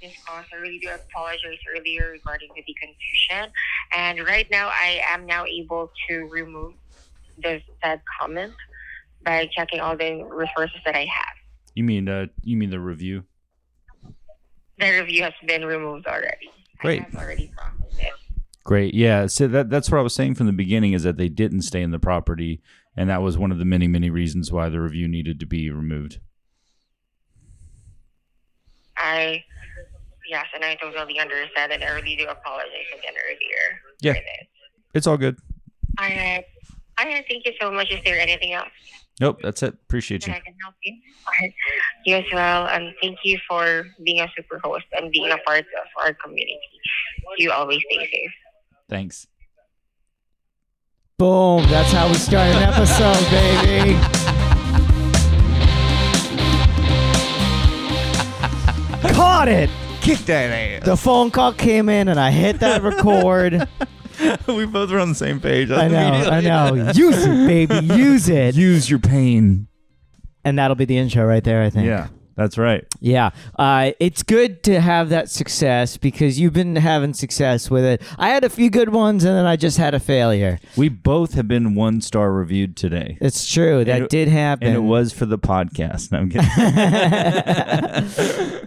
this cause. I really do apologize earlier regarding the confusion. And right now, I am now able to remove the said comment by checking all the resources that I have. You mean uh you mean the review? The review has been removed already. Great. Already processed it. Great. Yeah. So that that's what I was saying from the beginning is that they didn't stay in the property, and that was one of the many many reasons why the review needed to be removed. I, yes, and I totally understand, and I really do apologize again earlier. Yeah. For. It's all good. All right. All right. Thank you so much. Is there anything else Nope. That's it. Appreciate you. I can help you? All right. You as well, and thank you for being a super host and being a part of our community. You always stay safe. Thanks. Boom. That's how we start an episode, baby. Caught it. Kick that ass. The phone call came in and I hit that record. we both were on the same page. I know, I know. Use it, baby. Use it. Use your pain. And that'll be the intro right there, I think. Yeah, that's right. Yeah. Uh, it's good to have that success because you've been having success with it. I had a few good ones and then I just had a failure. We both have been one star reviewed today. It's true. That it- did happen. And it was for the podcast. No, I'm kidding.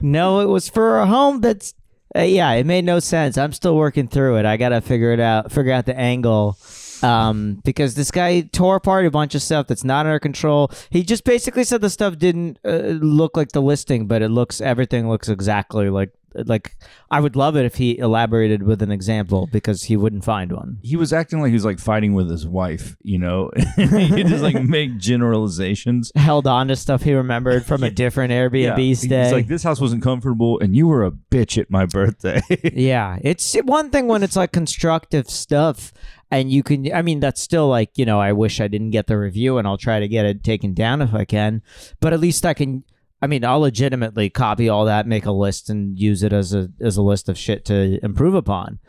no, it was for a home that's uh, yeah, it made no sense. I'm still working through it. I got to figure it out, figure out the angle. Um, because this guy tore apart a bunch of stuff that's not under control. He just basically said the stuff didn't uh, look like the listing, but it looks everything looks exactly like like I would love it if he elaborated with an example because he wouldn't find one. he was acting like he was like fighting with his wife, you know? he just like make generalizations. Held on to stuff he remembered from a different Airbnb He's stay. like, this house wasn't comfortable, and you were a bitch at my birthday. yeah, it's one thing when it's like constructive stuff, and you can. I mean, that's still like you know. I wish I didn't get the review, and I'll try to get it taken down if I can. But at least I can. I mean, I'll legitimately copy all that, make a list, and use it as a as a list of shit to improve upon.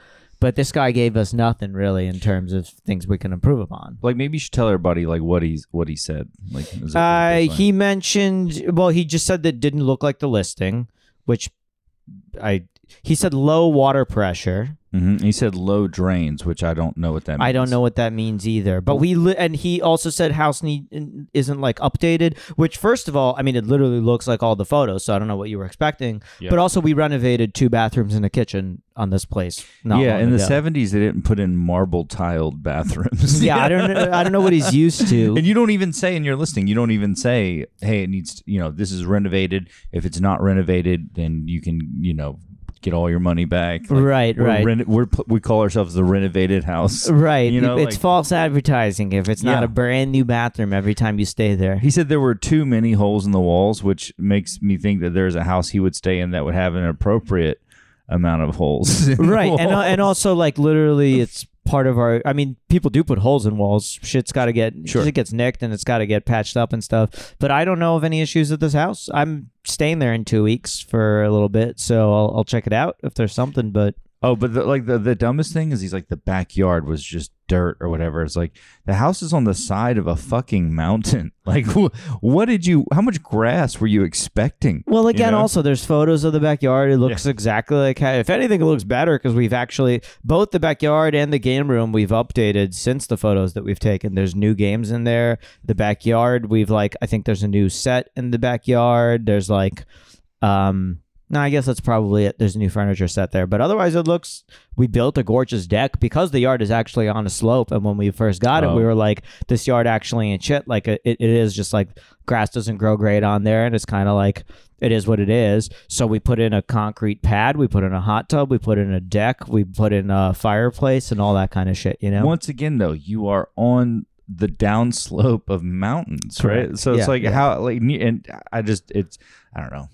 But this guy gave us nothing really in terms of things we can improve upon. like maybe you should tell everybody like what he's what he said. Like, Uh, he mentioned. Well, he just said that didn't look like the listing, which I. He said low water pressure. Mhm. he said low drains, which I don't know what that means. I don't know what that means either. But we li- and he also said house need isn't like updated. Which first of all, I mean, it literally looks like all the photos. So I don't know what you were expecting. But also, we renovated two bathrooms and a kitchen on this place. Not yeah, in the seventies, they didn't put in marble tiled bathrooms. Yeah, I don't. know- I don't know what he's used to. And you don't even say in your listing, you don't even say, "Hey, it needs, you know, this is renovated. If it's not renovated, then you can, you know, get all your money back." Like, right, we're right. reno- we're we call ourselves the renovated house. Right, You know, it's like- false advertising if it's not Yeah. a brand new bathroom every time you stay there. He said there were too many holes in the walls, which makes me think that there's a house he would stay in that would have an appropriate amount of holes. right and uh, and also like literally it's part of our i mean people do put holes in walls. Shit's got to get Sure. shit gets nicked and it's got to get patched up and stuff. But i don't know of any issues at this house. I'm staying there in two weeks for a little bit so i'll, I'll check it out if there's something but Oh, but the, like the, the dumbest thing is he's like the backyard was just dirt or whatever. It's like the house is on the side of a fucking mountain. Like wh- what did you? How much grass were you expecting? well again know? also there's photos of the backyard it looks exactly like how if anything it looks better because we've actually both the backyard and the game room we've updated since the photos that we've taken there's new games in there the backyard we've like i think there's a new set in the backyard there's like um no, I guess that's probably it. There's a new furniture set there, but otherwise it looks. We built a gorgeous deck because the yard is actually on a slope, and when we first got it, Oh. we were like, "This yard actually ain't shit." Like it, it is just like grass doesn't grow great on there, and it's kind of like it is what it is. So we put in a concrete pad, we put in a hot tub, we put in a deck, we put in a fireplace, and all that kind of shit. You know, Once again, though, you are on the downslope of mountains, right? Correct. So it's Yeah, like yeah. how like and I just it's I don't know.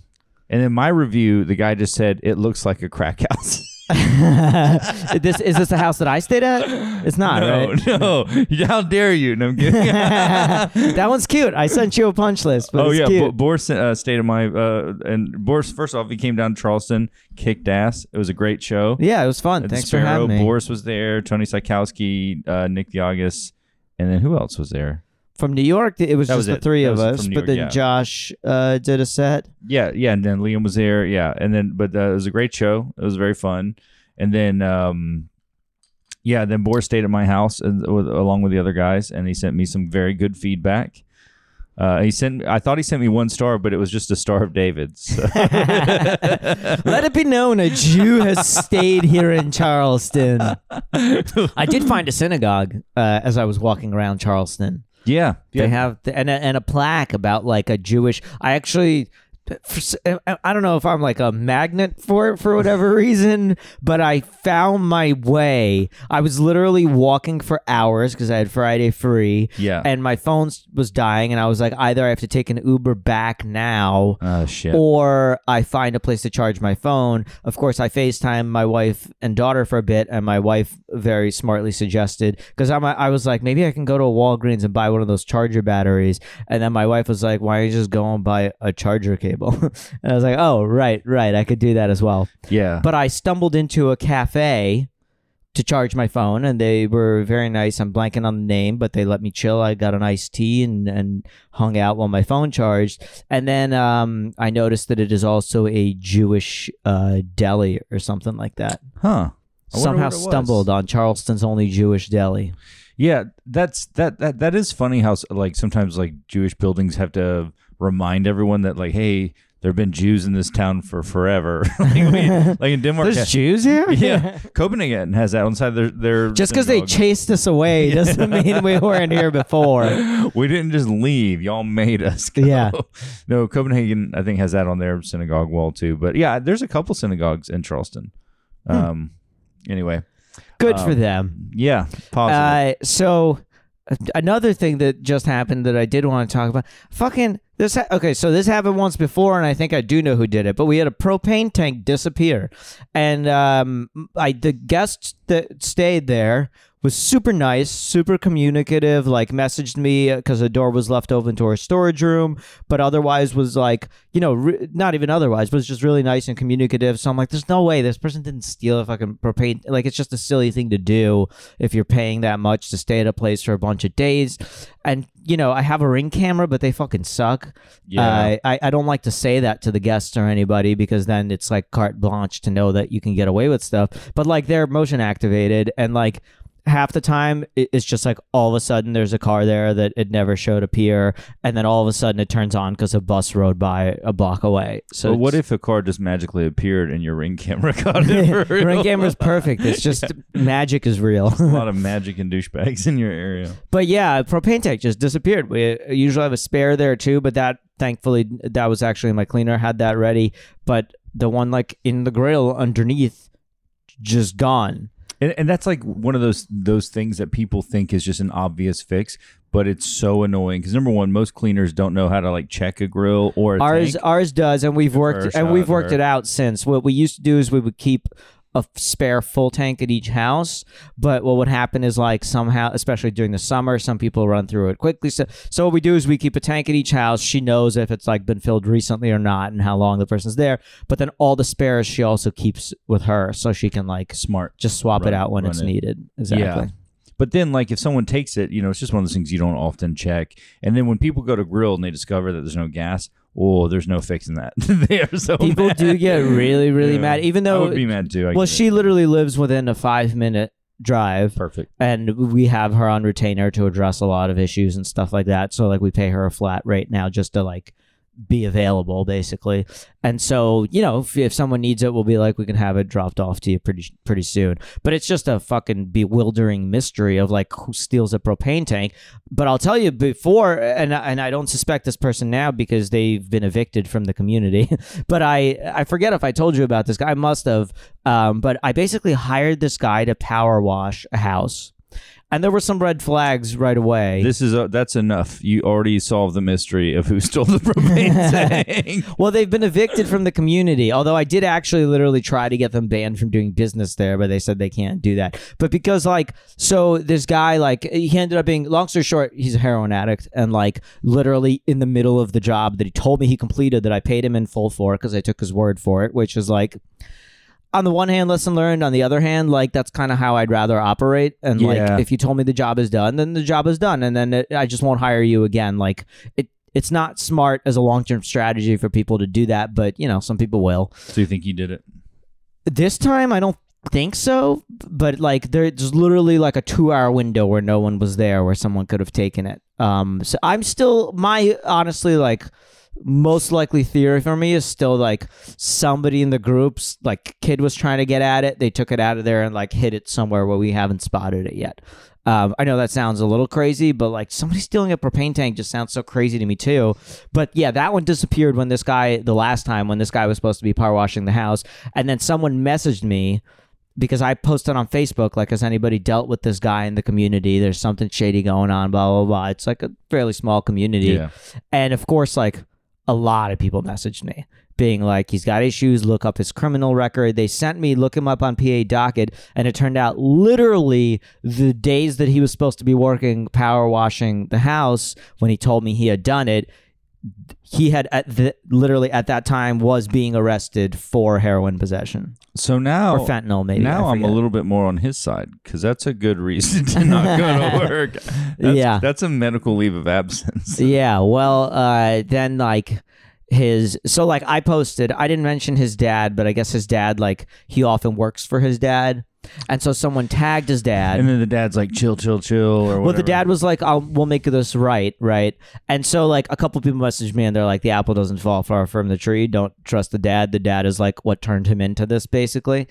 And in my review, the guy just said it looks like a crack house. this is this the house that I stayed at? It's not, no, right? no. How dare you? No, I'm kidding. that one's cute. I sent you a punch list, but oh yeah, cute. Bo- Boris uh, stayed at my uh, and Boris. First off, he came down to Charleston, kicked ass. It was a great show. yeah, it was fun. At Thanks for having me. Boris was there, Tony Sikowski, uh, Nick Diagas, and then who else was there? From New York. It was That just was the it. three That of us, but York, then yeah. Josh uh, did a set. Yeah, yeah, and then Liam was there. Yeah, and then but uh, it was a great show. It was very fun. And then um, yeah, then Boris stayed at my house and, with, along with the other guys, and he sent me some very good feedback. Uh, he sent. I thought he sent me one star, but it was just a star of David. So. Let it be known a Jew has stayed here in Charleston. I did find a synagogue uh, as I was walking around Charleston. Yeah, yeah. They have and a, and a plaque about like a Jewish. I actually. For I don't know if I'm like a magnet for it for whatever reason, but I found my way. I was literally walking for hours because I had Friday free, yeah. and my phone was dying, and I was like, either I have to take an Uber back now, Oh shit. or I find a place to charge my phone. Of course, I FaceTime my wife and daughter for a bit, and my wife very smartly suggested because I'm I was like maybe I can go to a Walgreens and buy one of those charger batteries, and then my wife was like, why don't you just go and buy a charger cable? and I was like, oh right, right, I could do that as well. yeah. But I stumbled into a cafe to charge my phone and they were very nice. I'm blanking on the name, but they let me chill. I got an iced tea and, and hung out while my phone charged. And then um, I noticed that it is also a Jewish uh, deli or something like that. huh. I Somehow what it was. stumbled on Charleston's only Jewish deli. Yeah, that's that that that is funny how like sometimes like Jewish buildings have to remind everyone that like hey, there've been Jews in this town for forever. like, we- like in Denmark. There's Jews here? yeah, Copenhagen has that on side their their Just because they chased us away doesn't mean we weren't here before. we didn't just leave. Y'all made us. Go. Yeah. No, Copenhagen I think has that on their synagogue wall too. But yeah, there's a couple synagogues in Charleston. Hmm. Um. Anyway, Good for Um, them. yeah, positive. Uh, so another thing that just happened that I did want to talk about. Fucking this. Ha- okay, so this happened once before, and I think I do know who did it. But we had a propane tank disappear, and um, I the guests that stayed there was super nice, super communicative. Like messaged me because the door was left open to our storage room, but otherwise was like you know re- not even otherwise, but was just really nice and communicative. So I'm like, there's no way this person didn't steal a fucking propane. Like it's just a silly thing to do if you're paying that much to stay at a place for a bunch of days. And you know, I have a ring camera, but they fucking suck. Yeah. Uh, I I don't like to say that to the guests or anybody because then it's like carte blanche to know that you can get away with stuff. But like they're motion activated and like half the time it's just like all of a sudden there's a car there that it never showed appear and then all of a sudden it turns on because a bus rode by a block away so So what if a car just magically appeared and your ring camera caught it? ring real? camera's perfect it's just magic is real a lot of magic and douchebags in your area. But yeah, propane tank just disappeared. We usually have a spare there too, but that thankfully that was actually my cleaner had that ready. But the one like in the grill underneath, just gone. And, and that's like one of those those things that people think is just an obvious fix, but it's so annoying because number one, most cleaners don't know how to like check a grill or a Ours tank. ours does, and we've worked and we've worked it out since. What we used to do is we would keep a spare full tank at each house. But what would happen is like somehow, especially during the summer, some people run through it quickly. So, so what we do is we keep a tank at each house. She knows if it's like been filled recently or not and how long the person's there. But then all the spares she also keeps with her, so she can like Smart. just swap Run- it out when it's it. needed. Exactly. Yeah. But then, like, if someone takes it, you know, it's just one of those things you don't often check. And then when people go to grill and they discover that there's no gas, oh, there's no fixing that. they are so People mad. do get really, really Yeah. mad, even though I would be mad too. I well, get it. she literally lives within a five minute drive. perfect. and we have her on retainer to address a lot of issues and stuff like that so like we pay her a flat rate now just to like be available basically. And so you know if, if someone needs it we'll be like we can have it dropped off to you pretty pretty soon. But it's just a fucking bewildering mystery of like who steals a propane tank. But i'll tell you before and and i don't suspect this person now because they've been evicted from the community but i i forget if i told you about this guy. I must have. Um, but i basically hired this guy to power wash a house and there were some red flags right away. This is a, that's enough. You already solved the mystery of who stole the propane tank. well, they've been evicted from the community. Although I did actually literally try to get them banned from doing business there, but they said they can't do that. But because like, so this guy like he ended up being. Long story short, he's a heroin addict, and like literally in the middle of the job that he told me he completed that I paid him in full for because I took his word for it, which is like. On the one hand, lesson learned. On the other hand, like that's kind of how I'd rather operate. And Yeah. like, if you told me the job is done, then the job is done, and then it, I just won't hire you again. Like it, it's not smart as a long term strategy for people to do that, but you know, some people will. So you think he did it? This time, I don't think so. But like, there's literally like a two hour window where no one was there, where someone could have taken it. Um, so I'm still my honestly like most likely theory for me is still like somebody in the groups like kid was trying to get at it they took it out of there and like hid it somewhere where we haven't spotted it yet um, i know that sounds a little crazy but like somebody stealing a propane tank just sounds so crazy to me too but yeah that one disappeared when this guy the last time when this guy was supposed to be power washing the house and then someone messaged me because I posted on Facebook, like, has anybody dealt with this guy in the community? There's something shady going on, blah, blah, blah. It's like a fairly small community. Yeah. And of course, like, a lot of people messaged me being like, he's got issues, look up his criminal record. They sent me, look him up on PA docket. And it turned out literally the days that he was supposed to be working power washing the house when he told me he had done it, he had at the literally at that time was being arrested for heroin possession So now, or fentanyl maybe. now I'm a little bit more on his side because that's a good reason to not go to work. That's, Yeah. that's a medical leave of absence. Yeah, well, uh, then like his so like I posted, I didn't mention his dad, but I guess his dad like he often works for his dad, and so someone tagged his dad. And then the dad's like, chill, chill, chill, or whatever. well, the dad was like, "I'll we'll make this right, right." And so like a couple people messaged me and they're like, "The apple doesn't fall far from the tree. Don't trust the dad. The dad is like what turned him into this, basically."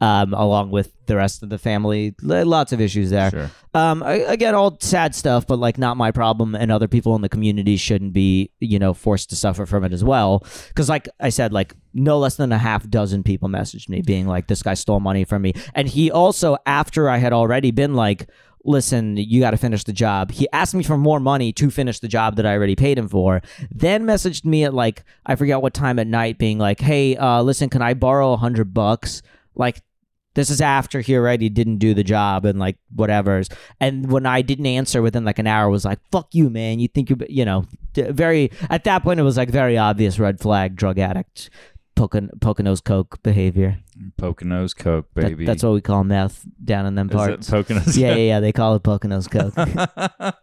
Um, along with the rest of the family, lots of issues there. Sure. Um, I- again, all sad stuff, but like not my problem, and other people in the community shouldn't be, you know, forced to suffer from it as well. Because, like I said, like no less than a half dozen people messaged me being like, "This guy stole money from me," and he also, after I had already been like. Listen, you got to finish the job. He asked me for more money to finish the job that I already paid him for. Then messaged me at like I forget what time at night, being like, "Hey, uh, listen, can I borrow a hundred bucks?" Like this is after he already didn't do the job and like whatever's and when i didn't answer within like an hour was like fuck you man you think you're you know very at that point it was like very obvious red flag drug addict poking poconos coke behavior Poconos Coke, That- baby. that's what we call meth down in them Is it parts Poconos yeah yeah yeah they call it poconos coke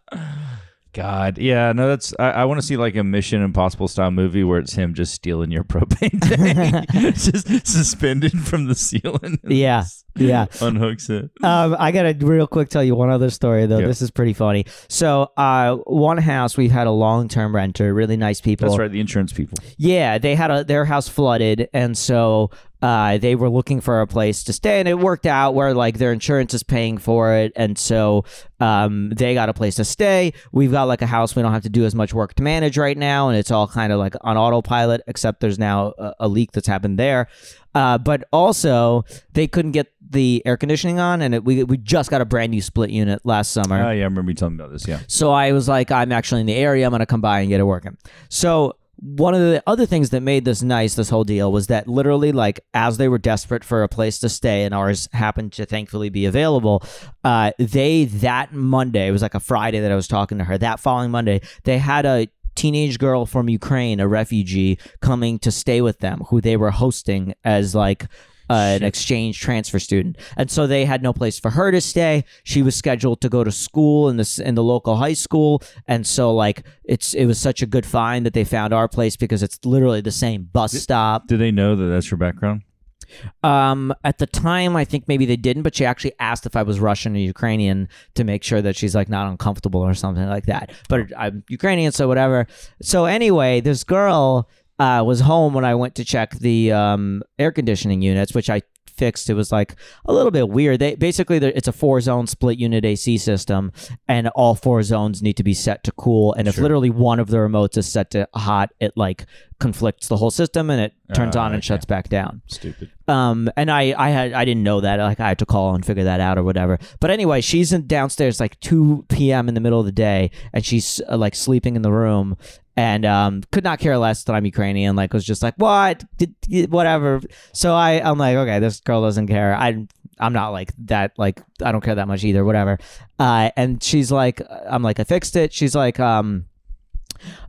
God, yeah, no, that's. I, I want to see like a Mission Impossible style movie where it's him just stealing your propane tank, just suspended from the ceiling. Yeah, yeah unhooks it. Um, I gotta real quick tell you one other story though. Yeah. This is pretty funny. So, uh, one house we've had a long term renter, really nice people. That's right, the insurance people. Yeah, they had a their house flooded, and so uh, they were looking for a place to stay, and it worked out where like their insurance is paying for it, and so um, they got a place to stay. We've got like a house we don't have to do as much work to manage right now, and it's all kind of like on autopilot, except there's now a, a leak that's happened there. Uh, but also, they couldn't get the air conditioning on, and it, we we just got a brand new split unit last summer. Oh yeah, I remember you telling me about this. Yeah, So I was like, I'm actually in the area. I'm going to come by and get it working. So one of the other things that made this nice, this whole deal, was that literally, like, as they were desperate for a place to stay, and ours happened to thankfully be available, uh, they that Monday, it was like a Friday that I was talking to her. That following Monday, they had a teenage girl from Ukraine, a refugee, coming to stay with them, who they were hosting as like uh, an exchange transfer student, and so they had no place for her to stay. She was scheduled to go to school in this in the local high school, and so like it's it was such a good find that they found our place because it's literally the same bus stop. did they know that that's your background? Um, at the time, I think maybe they didn't, but she actually asked if I was Russian or Ukrainian to make sure that she's like not uncomfortable or something like that. But I'm Ukrainian, so whatever. So anyway, this girl uh, was home when I went to check the um, air conditioning units, which I fixed. It was like a little bit weird. They basically it's a four zone split unit AC system, and all four zones need to be set to cool. And if Sure. literally one of the remotes is set to hot, it like conflicts the whole system and it turns Ah, on and okay. shuts back down. Stupid. Um, and I, I had, I didn't know that. Like, I had to call and figure that out or whatever. But anyway, she's in downstairs like 2 p.m. in the middle of the day, and she's uh, like sleeping in the room, and um, could not care less that I'm Ukrainian. Like, was just like, what, Did- did- whatever. So I, I'm like, okay, this girl doesn't care. I, I'm not like that. Like, I don't care that much either. Whatever. Uh, and she's like, I'm like, I fixed it. She's like, um.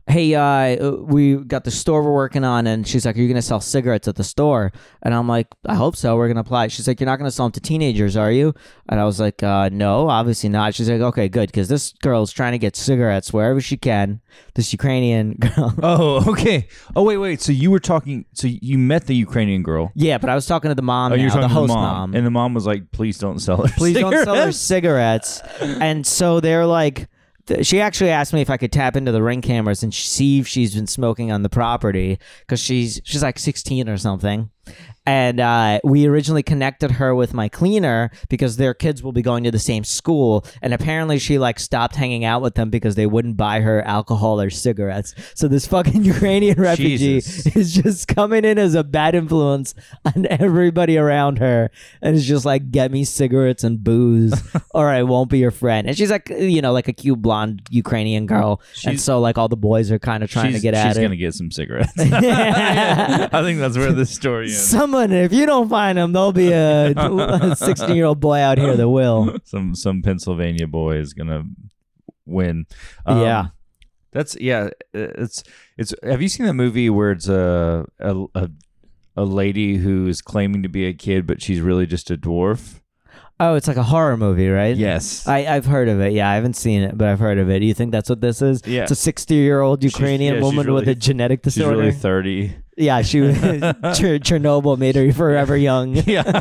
Hey, uh, we got the store we're working on, and she's like, are you gonna sell cigarettes at the store? And I'm like, I hope so. We're gonna apply. She's like, you're not gonna sell them to teenagers, are you? And I was like, uh, no, obviously not. She's like, okay, good, because this girl's trying to get cigarettes wherever she can. This Ukrainian girl. Oh, okay. Oh, wait, wait. So you were talking. So you met the Ukrainian girl. yeah, but I was talking to the mom, Oh, now, you're talking the to host the mom. and the mom was like, "Please don't sell her. please don't sell her cigarettes." and so they're like, she actually asked me if I could tap into the ring cameras and see if she's been smoking on the property because she's she's like 16 or something. And uh, we originally connected her with my cleaner because their kids will be going to the same school. And apparently, she like stopped hanging out with them because they wouldn't buy her alcohol or cigarettes. So this fucking Ukrainian refugee Jesus. is just coming in as a bad influence on everybody around her, and it's just like, get me cigarettes and booze, or I won't be your friend. And she's like, you know, like a cute blonde Ukrainian girl, and so like all the boys are kind of trying to get she's at her. gonna get some cigarettes. I think that's where this story ends. Someone, if you don't find him, there'll be a 16 year old boy out here that will. some some Pennsylvania boy is gonna win. Um, Yeah. that's yeah. It's it's. Have you seen that movie where it's a a a, a lady who is claiming to be a kid, but she's really just a dwarf? Oh, it's like a horror movie, right? Yes. I, I've heard of it. Yeah, I haven't seen it, but I've heard of it. Do you think that's what this is? Yeah. It's a 60 year old She's- Ukrainian yeah, she's woman with a genetic she's disorder. really thirty. Yeah, she was. Cher- Chernobyl made her forever young. yeah,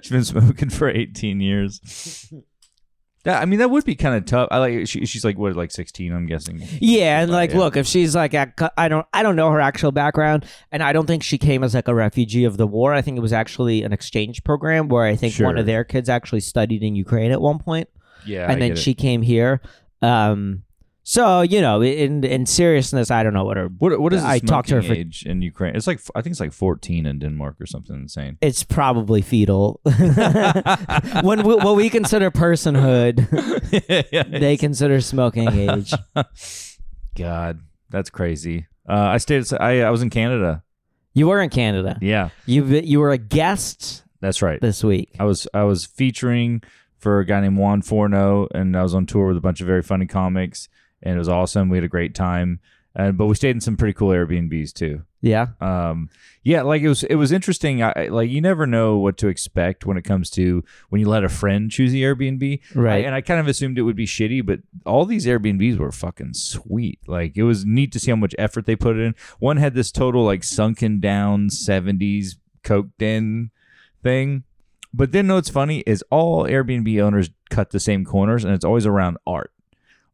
she's been smoking for eighteen years. Yeah, I mean that would be kind of tough. I like she, she's like what, like sixteen? I'm guessing. Yeah, and like, Yeah. look, if she's like, a- I don't, I don't know her actual background, and I don't think she came as like a refugee of the war. I think it was actually an exchange program where I think one of their kids actually studied in Ukraine at one point, Yeah, and I then she came here. Um, so you know, in in seriousness, I don't know what her. What what is the I talked to her for- age in Ukraine? It's like I think it's like fourteen in Denmark or something insane. It's probably fetal. when we, what we consider personhood, yeah, they consider smoking age. God, that's crazy. Uh, I stayed. I I was in Canada. You were in Canada. Yeah, You you were a guest that's right. this week. I was I was featuring for a guy named Juan Forno, and I was on tour with a bunch of very funny comics, and it was awesome. We had a great time, and but we stayed in some pretty cool Airbnbs too. Yeah. Um, yeah, like it was it was interesting. I like you never know what to expect when it comes to when you let a friend choose the Airbnb, Right. I- and I kind of assumed it would be shitty, but all these Airbnbs were fucking sweet. Like it was neat to see how much effort they put in. One had this total like sunken down '70s coked in thing. But then what's funny is all Airbnb owners cut the same corners, and it's always around art.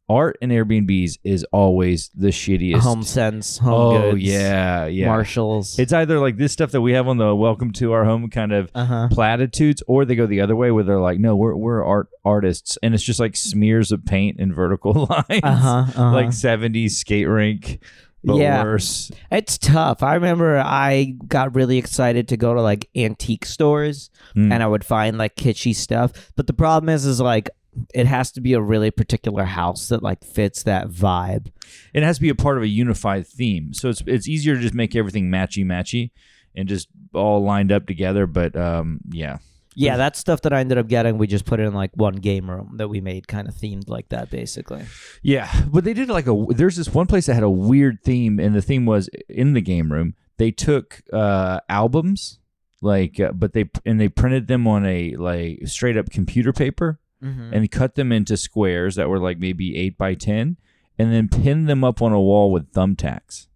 Art in Airbnbs is always the shittiest. Home Sense, Home oh Goods, yeah, yeah. Marshalls. It's either like this stuff that we have on the "Welcome to Our Home" kind of uh huh. platitudes, or they go the other way where they're like, "No, we're we're art artists," and it's just like smears of paint and vertical lines, Uh huh. Uh-huh. like '70s skate rink, but Yeah. worse. it's tough. I remember I got really excited to go to like antique stores Mm. and I would find like kitschy stuff. But the problem is, is like it has to be a really particular house that like fits that vibe. it has to be a part of a unified theme. So it's it's easier to just make everything matchy matchy and just all lined up together. But um, yeah, Yeah, that stuff that I ended up getting, we just put it in like one game room that we made kind of themed like that, basically. yeah. But they did like a. There's this one place that had a weird theme, and the theme was in the game room. They took uh, albums, like, uh, but they and they printed them on a like straight up computer paper, Mm-hmm. and cut them into squares that were like maybe eight by ten, and then pinned them up on a wall with thumbtacks.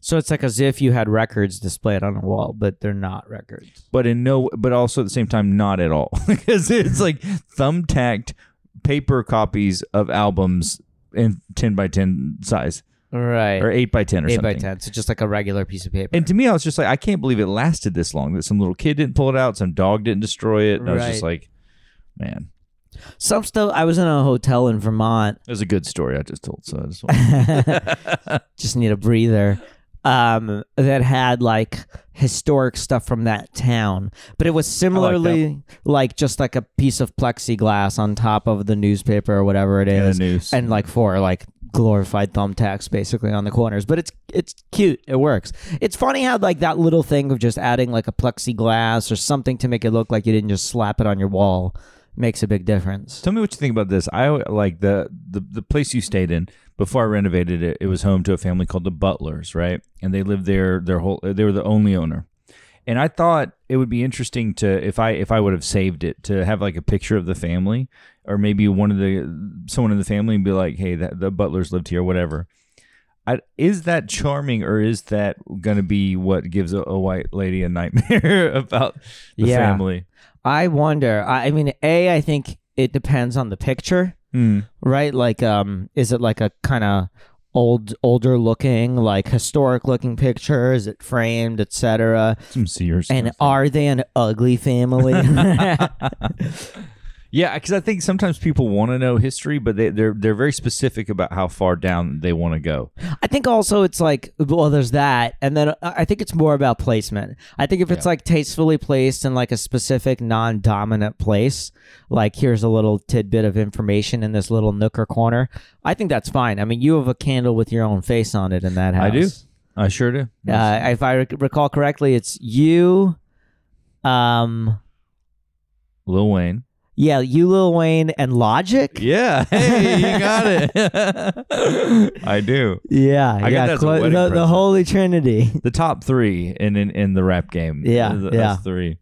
So it's like as if you had records displayed on a wall, but they're not records. but in no but also at the same time not at all because it's like thumbtacked paper copies of albums in 10 by 10 size Right. or 8 by 10 or Eight something by ten. So just like a regular piece of paper. and to me i was just like i can't believe it lasted this long that some little kid didn't pull it out some dog didn't destroy it and i was just like man Some stuff. I was in a hotel in Vermont. it was a good story i just told so I just just need a breather. Um, that had like historic stuff from that town, but it was similarly like, just like a piece of plexiglass on top of the newspaper or whatever it is, noose and like four like glorified thumbtacks basically on the corners. But it's it's cute. It works. It's funny how like that little thing of just adding like a plexiglass or something to make it look like you didn't just slap it on your wall makes a big difference. Tell me what you think about this. I like the the the place you stayed in before I renovated it. It was home to a family called the Butlers, right? And they lived there their whole. They were the only owner. And I thought it would be interesting to if I if I would have saved it to have like a picture of the family or maybe one of the someone in the family and be like, hey, that the Butlers lived here, whatever. I, is that charming or is that going to be what gives a, a white lady a nightmare about the Yeah. family? I wonder. I I mean, a I think it depends on the picture, Hmm. right? Like, um, is it like a kind of old, older looking, like historic looking picture? Is it framed, etc.? Some Sears. And stuff. are they an ugly family? Yeah, because I think sometimes people want to know history, but they, they're they're very specific about how far down they want to go. I think also it's like well, there's that, and then I I think it's more about placement. I think if it's Yeah. like tastefully placed in like a specific non-dominant place, like here's a little tidbit of information in this little nook or corner, I think that's fine. I mean, you have a candle with your own face on it in that house. I do. I sure do. Uh, if I rec- recall correctly, it's you, um, Lil Wayne. Yeah, you, Lil Wayne, and Logic. Yeah, hey, you got it. I do. Yeah, I got yeah, clo- the, the. Holy Trinity. The top three in in, in the rap game. Yeah, Th- that's yeah. three.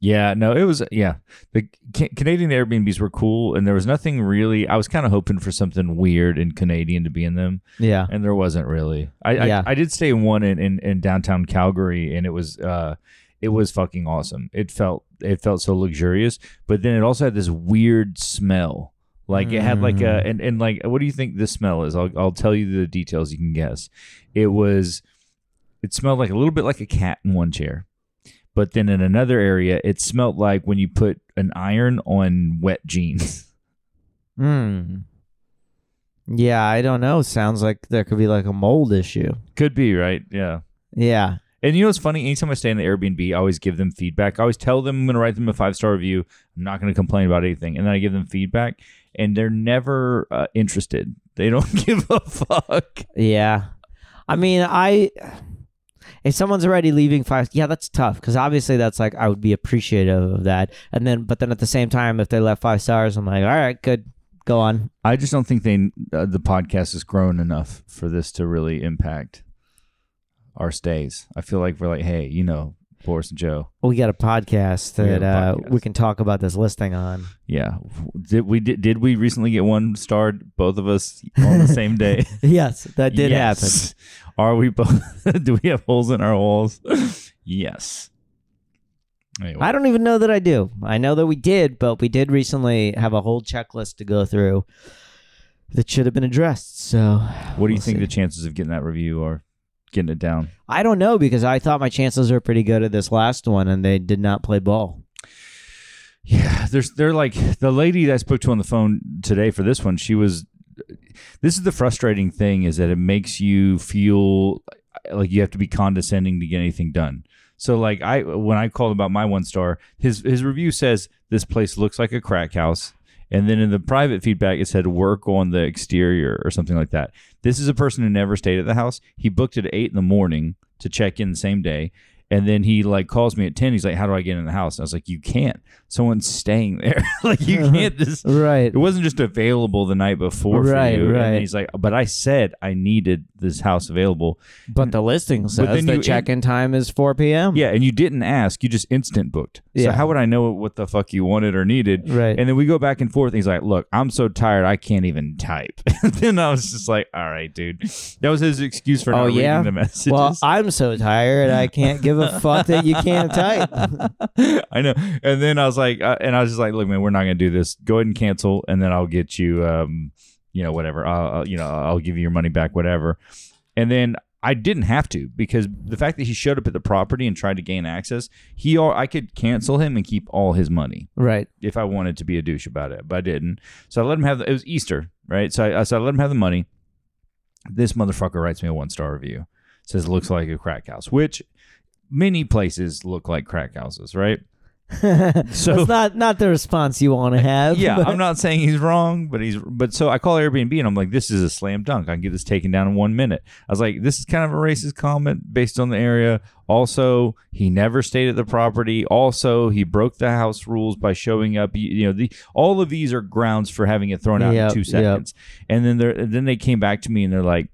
Yeah, no, it was yeah. The Ca- Canadian Airbnbs were cool, and there was nothing really. I was kind of hoping for something weird and Canadian to be in them. Yeah. and there wasn't really. I Yeah. I, I did stay in one in, in, in downtown Calgary, and it was uh it was fucking awesome. It felt it felt so luxurious, but then it also had this weird smell. Like it had like a Mm. and, and like what do you think this smell is? I'll I'll tell you the details. You can guess. It was it smelled like a little bit like a cat in one chair. But then in another area, it smelled like when you put an iron on wet jeans. Hmm. Yeah, I don't know. Sounds like there could be like a mold issue. Could be, right? Yeah. Yeah. And you know what's funny? Anytime I stay in the Airbnb, I always give them feedback. I always tell them I'm going to write them a five star review. I'm not going to complain about anything, and then I give them feedback, and they're never uh, interested. They don't give a fuck. Yeah. I mean, I if someone's already leaving five, yeah, that's tough because obviously that's like I would be appreciative of that, and then but then at the same time, if they left five stars, I'm like, all right, good, go on. I just don't think they uh, the podcast has grown enough for this to really impact our stays. I feel like we're like, hey, you know, Boris and Joe. We got a podcast We that a uh, podcast. we can talk about this listing on. Yeah, did we did, did we recently get one starred both of us on the same day? yes, that did Yes. Are we both? do we have holes in our walls? yes. Anyway. I don't even know that I do. I know that we did, but we did recently have a whole checklist to go through that should have been addressed. So, what do you we'll think see. the chances of getting that review are? Getting it down. I don't know because I thought my chances were pretty good at this last one, and they did not play ball. Yeah, there's they're like the lady that I spoke to on the phone today for this one. She was. This is the frustrating thing is that it makes you feel like you have to be condescending to get anything done. So like I when I called about my one star, his his review says this place looks like a crack house. And then in the private feedback, it said work on the exterior or something like that. This is a person who never stayed at the house. He booked at eight in the morning to check in the same day. And then he like calls me at 10. He's like, How do I get in the house? And I was like, You can't. Someone's staying there. like, you uh-huh. can't just. Right. It wasn't just available the night before Right, for you. Right. then he's like, But I said I needed this house available. But the listing says the check-in time is 4 p.m. Yeah. And you didn't ask. You just instant booked. Yeah. So how would I know what the fuck you wanted or needed? Right. And then we go back and forth. And he's like, Look, I'm so tired. I can't even type. and then I was just like, All right, dude. That was his excuse for Oh, not yeah? reading the messages. well, I'm so tired I can't give a fuck that you can't type. I know. And then I was like, uh, and I was just like, look, man, we're not gonna do this. Go ahead and cancel, and then I'll get you, um, you know, whatever. I'll, I'll- you know, I'll give you your money back, whatever. And then I didn't have to because the fact that he showed up at the property and tried to gain access, he, al- I could cancel him and keep all his money right. if I wanted to be a douche about it, but I didn't. So I let him have. The, it was Easter, right? So I, so I let him have the money. This motherfucker writes me a one star review. Says looks like a crack house, which many places look like crack houses, right? So- That's not not the response you want to have. yeah, but- I'm not saying he's wrong, but he's but so I call Airbnb and I'm like, this is a slam dunk. I can get this taken down in one minute. I was like, this is kind of a racist comment based on the area. Also, he never stayed at the property. Also, he broke the house rules by showing up. You, you know, the all of these are grounds for having it thrown out Yep, in two yep. seconds. And then they then they came back to me and they're like.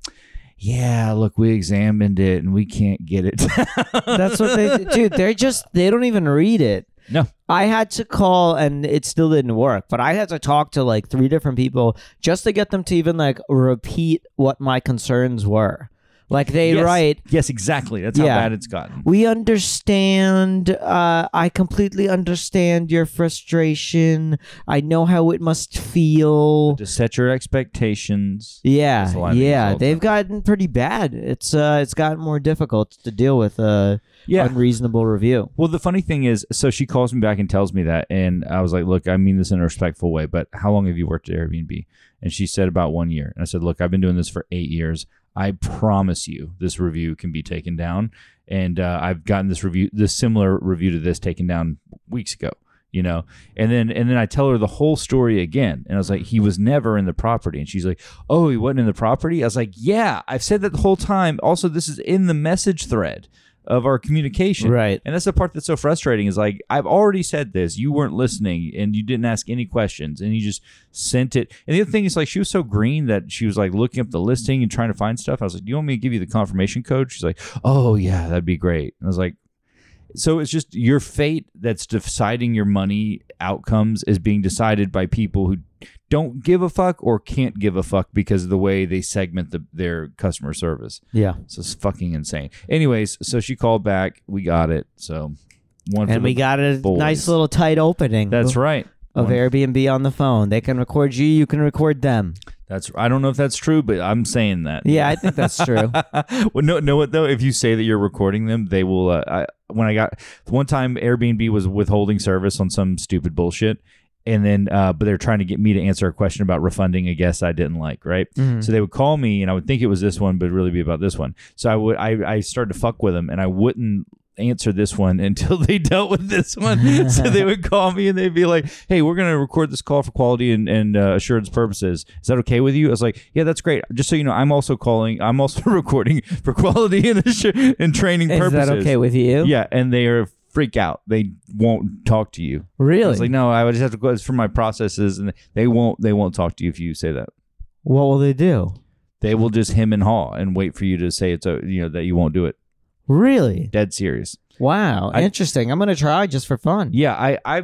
Yeah, look, we examined it and we can't get it. That's what they dude, they're just they don't even read it. No. I had to call and it still didn't work, but I had to talk to like three different people just to get them to even like repeat what my concerns were. Like they Yes. write, yes, exactly. That's how Yeah. bad it's gotten. we understand uh I completely understand your frustration. I know how it must feel. To set your expectations. Yeah, That's the line they use yeah, they've gotten pretty bad. It's uh, it's gotten more difficult to deal with uh, Yeah. unreasonable review. Well, the funny thing is, so she calls me back and tells me that, and I was like, "Look, I mean this in a respectful way, but how long have you worked at Airbnb?" And she said about one year, and I said, "Look, I've been doing this for eight years. I promise you, this review can be taken down." And uh, I've gotten this review, this similar review to this, taken down weeks ago. You know, and then and then I tell her the whole story again, and I was like, "He was never in the property," and she's like, "Oh, he wasn't in the property." I was like, "Yeah, I've said that the whole time. Also, this is in the message thread." Of our communication, Right. and that's the part that's so frustrating is like, I've already said this. You weren't listening and you didn't ask any questions and you just sent it. And the other thing is like, she was so green that she was like looking up the listing and trying to find stuff. I was like, Do you want me to give you the confirmation code? She's like, Oh, yeah, that'd be great. And I was like, so it's just your fate that's deciding your money outcomes is being decided by people who don't give a fuck or can't give a fuck because of the way they segment the, their customer service. Yeah, So it's fucking insane. Anyways, so she called back. We got it. So one and we got a boys. nice little tight opening. That's right. Of One- Airbnb on the phone, they can record you. You can record them. That's I don't know if that's true, but I'm saying that. Yeah, I think that's true. well, no, know what though? If you say that you're recording them, they will. Uh, I, when I got one time, Airbnb was withholding service on some stupid bullshit, and then uh, but they're trying to get me to answer a question about refunding a guest I didn't like, right? Mhm. So they would call me, and I would think it was this one, but really be about this one. So I would I I started to fuck with them, and I wouldn't answer this one until they dealt with this one. so they would call me and they'd be like, "Hey, we're gonna record this call for quality and, and uh, assurance purposes. Is that okay with you?" I was like, "Yeah, that's great. Just so you know, I'm also calling. I'm also recording for quality and assur- and training Is purposes." that okay with you? Yeah, and they are freak out. They won't talk to you. Really? was like, "No, I would just have to go it's for my processes, and they won't. They won't talk to you if you say that." what will they do? They will just hem and haw and wait for you to say it's a you know that you won't do it. Really? Dead serious. Wow. I- Interesting. I'm gonna try just for fun. Yeah, I I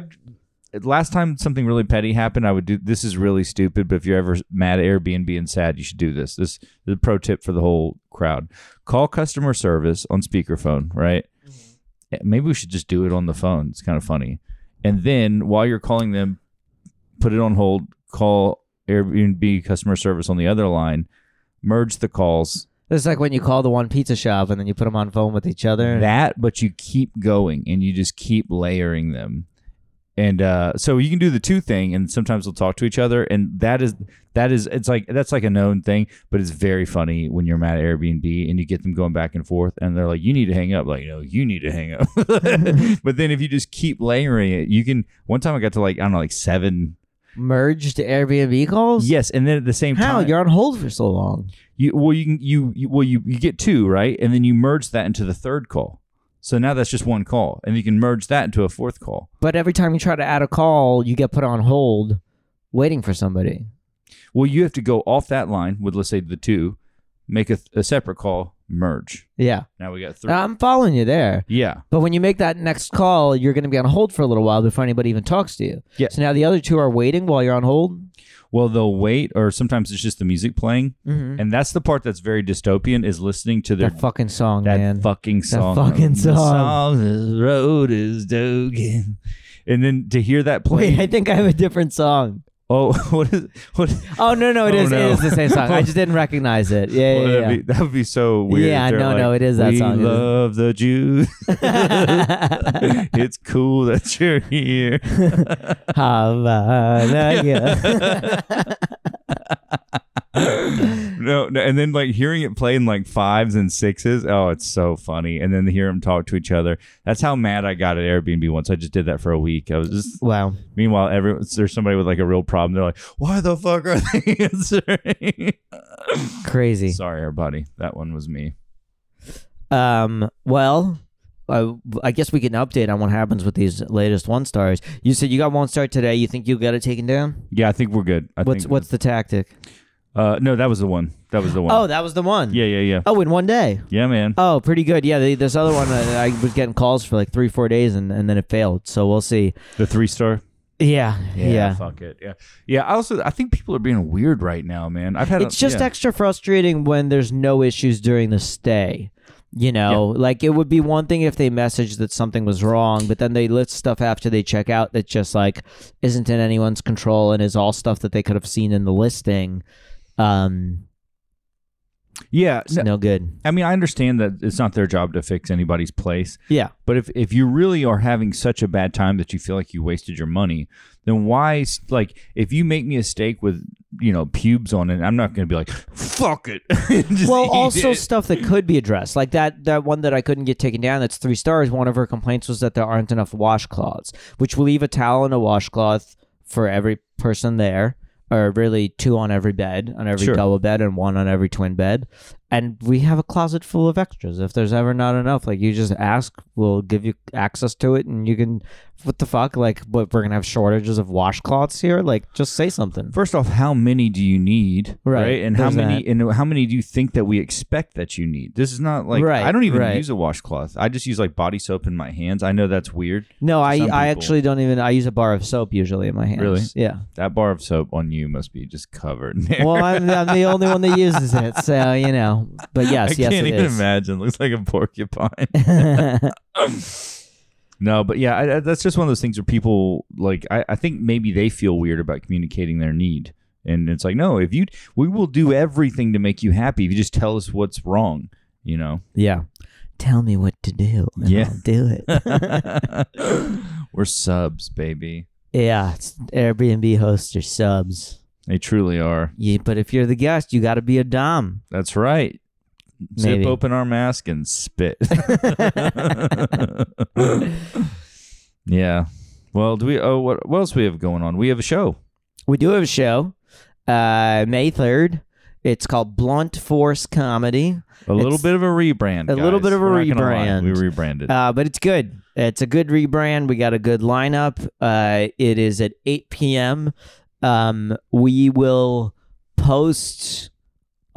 last time something really petty happened, I would do this is really stupid, but if you're ever mad at Airbnb and sad, you should do this. This is a pro tip for the whole crowd. Call customer service on speakerphone, right? Eh, Maybe we should just do it on the phone. It's kind of funny. And then while you're calling them, put it on hold, call Airbnb customer service on the other line, merge the calls. It's like when you call the one pizza shop and then you put them on phone with each other. That, but you keep going and you just keep layering them. And uh, so you can do the two thing, and sometimes they'll talk to each other, and that is that is it's like that's like a known thing, but it's very funny when you're mad at Airbnb and you get them going back and forth, and they're like, "You need to hang up," like, "No, you need to hang up." but then if you just keep layering it, you can. One time I got to like I don't know, like seven. Merged Airbnb calls. Yes, and then at the same How time, you're on hold for so long? you well you can you, you well you you get two right, and then you merge that into the third call. So now that's just one call, and you can merge that into a fourth call. But every time you try to add a call, you get put on hold, waiting for somebody. Well, you have to go off that line with let's say the two, make a, a separate call, merge. Yeah, Now we got three. I'm following you there. yeah, But when you make that next call, you're going to be on hold for a little while before anybody even talks to you. Yeah. So now the other two are waiting while you're on hold. well they'll wait, or sometimes it's just the music playing, Mm-hmm. and that's the part that's very dystopian is listening to their That fucking song, that man. fucking song. fucking The song. song, "The road is Dogan. And then to hear that play, Wait, I think I have a different song. Oh, what is what? Oh no, no, it Oh, is. no. It is the same song. I just didn't recognize it. Yeah, well, yeah, that'd yeah. Be, that would be so weird. Yeah, no, like, no, it is that we song. Is. love the Jews. it's cool that you're here. Havana, yeah. No, no, and then like hearing it play in like fives and sixes. Oh, it's so funny. And then to hear them talk to each other. That's how mad I got at Airbnb once. I just did that for a week. I was just. Wow. Meanwhile, every there's somebody with like a real problem. They're like, "Why the fuck are they answering?" Crazy. Sorry, everybody. That one was me. Um. Well, I, I guess we can update on what happens with these latest one stars. You said you got one star today. You think you'll get it taken down? Yeah, I think we're good. I what's think, what's the tactic? Uh, no, that was the one. That was the one. Oh, that was the one. yeah, yeah, yeah, Oh, in one day. yeah, man. Oh, pretty good. Yeah, the, this other one, uh, I was getting calls for like three, four days, and, and then it failed. So we'll see. The three star. Yeah, yeah. Fuck it. Yeah, yeah. I also I think people are being weird right now, man. I've had. a- It's just yeah. extra frustrating when there's no issues during the stay. You know, like it would be one thing if they messaged that something was wrong, but then they list stuff after they check out that just like isn't in anyone's control and is all stuff that they could have seen in the listing. Um, yeah. it's no, no good. I mean, I understand that it's not their job to fix anybody's place, Yeah, but if if you really are having such a bad time that you feel like you wasted your money, then why? Like, if you make me a steak with you know pubes on it, I'm not going to be like, fuck it. Well, also it. stuff that could be addressed, like that that one that I couldn't get taken down. That's three stars. One of her complaints was that there aren't enough washcloths, which will leave a towel and a washcloth for every person there, or really two on every bed, on every Sure. double bed, and one on every twin bed. And we have a closet full of extras. If there's ever not enough, like you just ask, we'll give you access to it, and you can. What the fuck? Like, what we're gonna have shortages of washcloths here? Like, just say something. First off, how many do you need? Right, And how many that. and how many do you think that we expect that you need? This is not like Right, I don't even right. use a washcloth. I just use like body soap in my hands. I know that's weird. No, I, I actually don't even. I use a bar of soap usually in my hands. Really? Yeah. That bar of soap on you must be just covered. Well, I'm, I'm the only one that uses it, so you know. But yes, I yes, can't even is. imagine. Looks like a porcupine. no, but yeah, I, I, that's just one of those things where people like. I, I think maybe they feel weird about communicating their need, and it's like, no, if you, we will do everything to make you happy. If you just tell us what's wrong, you know. yeah. Tell me what to do. and Yeah. I'll do it. We're subs, baby. yeah, it's Airbnb hosts are subs. They truly are. Yeah, but if you're the guest, you got to be a dom. That's right. Maybe. Zip open our mask and spit. yeah. Well, do we? Oh, what, what else we have going on? We have a show. We do have a show, uh, May third. It's called Blunt Force Comedy. A little It's- bit of a rebrand. a little bit of a We're not gonna lie. rebrand. We rebranded. Uh, but it's good. It's a good rebrand. We got a good lineup. Uh, it is at 8 p.m. Um, we will post.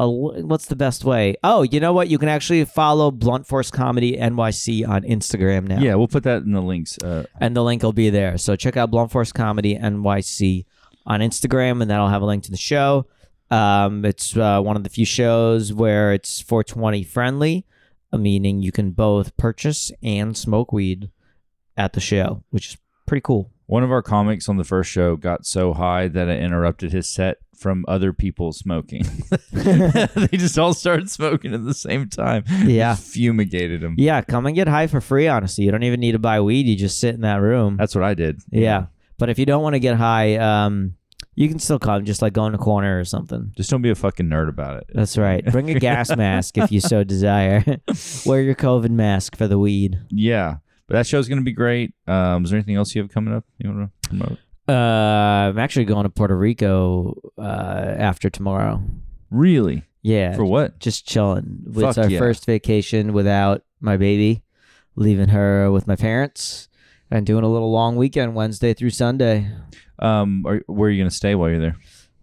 A, what's the best way? Oh, you know what? You can actually follow Blunt Force Comedy NYC on Instagram now. yeah, we'll put that in the links. Uh, And the link will be there. So check out Blunt Force Comedy NYC on Instagram, and that'll have a link to the show. Um, it's uh, one of the few shows where it's 420 friendly, meaning you can both purchase and smoke weed at the show, which is pretty cool. One of our comics on the first show got so high that it interrupted his set from other people smoking. they just all started smoking at the same time. Yeah. Fumigated him. Yeah, come and get high for free, honestly. You don't even need to buy weed. You just sit in that room. That's what I did. yeah. But if you don't want to get high, um, you can still come, just like go in a corner or something. Just don't be a fucking nerd about it. That's right. Bring a gas mask if you so desire. Wear your COVID mask for the weed. Yeah. But that show's going to be great. Um, is there anything else you have coming up you want to promote? Uh, I'm actually going to Puerto Rico uh, after tomorrow. Really? Yeah, For what? just chilling. Fuck it's our yeah. first vacation without my baby, leaving her with my parents, and doing a little long weekend Wednesday through Sunday. Um, are, where are you going to stay while you're there?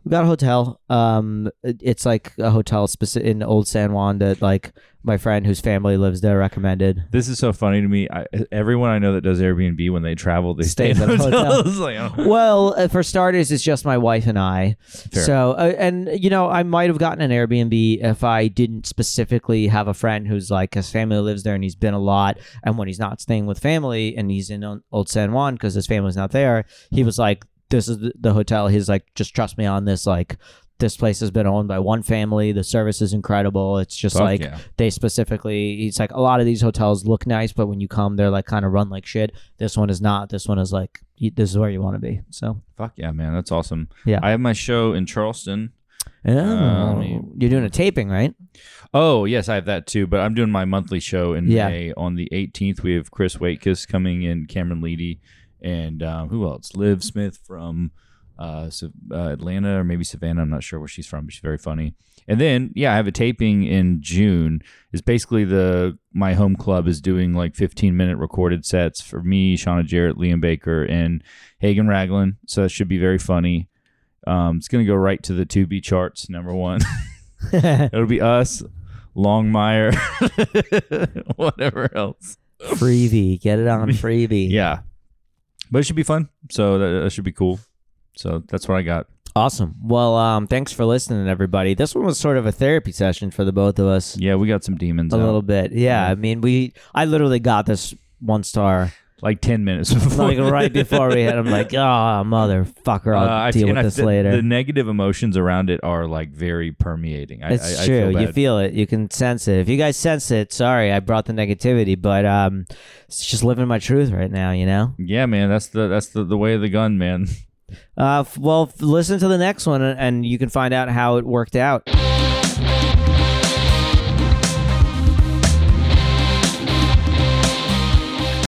We got a hotel. Um, it- it's like a hotel specific in Old San Juan that like my friend whose family lives there recommended. This is so funny to me. I, everyone I know that does Airbnb when they travel, they stay Stays in at a hotel. hotels. like, oh. Well, uh, for starters, it's just my wife and I. Fair. So, uh, and you know, I might have gotten an Airbnb if I didn't specifically have a friend who's like his family lives there and he's been a lot. And when he's not staying with family and he's in Old San Juan because his family's not there, he was like, "This is the- the hotel." He's like, "Just trust me on this." Like, this place has been owned by one family. The service is incredible. It's just Fuck like yeah. they specifically. He's like, a lot of these hotels look nice, but when you come, they're like kind of run like shit. This one is not. This one is like, this is where you want to be. So. Fuck yeah, man. That's awesome. Yeah. I have my show in Charleston Oh, uh, I mean- you're doing a taping, right? Oh yes, I have that too. But I'm doing my monthly show in Yeah. May on the 18th. We have Chris Waitkiss coming in, Cameron Leedy, and um, who else? Liv Smith from uh, uh, Atlanta or maybe Savannah. I'm not sure where she's from, but she's very funny. And then yeah, I have a taping in June. Is basically the my home club is doing like 15 minute recorded sets for me, Shauna Jarrett, Liam Baker, and Hagen Raglan. So that should be very funny. Um, it's gonna go right to the Tubi charts, number one. It'll be us, Longmire, whatever else. freebie. Get it on freebie. Yeah, but it should be fun. So that, that should be cool. So that's what I got. Awesome. Well, um, thanks for listening, everybody. This one was sort of a therapy session for the both of us. Yeah, we got some demons. A out. little bit. Yeah, I mean, we. I literally got this one star like ten minutes before. like right before we had. I'm like, oh motherfucker, I'll Uh, deal with I- this the- later. The negative emotions around it are like very permeating. I, It's I, true. feel you feel it. You can sense it. If you guys sense it, sorry, I brought the negativity, but um, it's just living my truth right now. You know. yeah, man. That's the that's the, the way of the gun, man. Uh, f- well, f- listen to the next one, and- and you can find out how it worked out.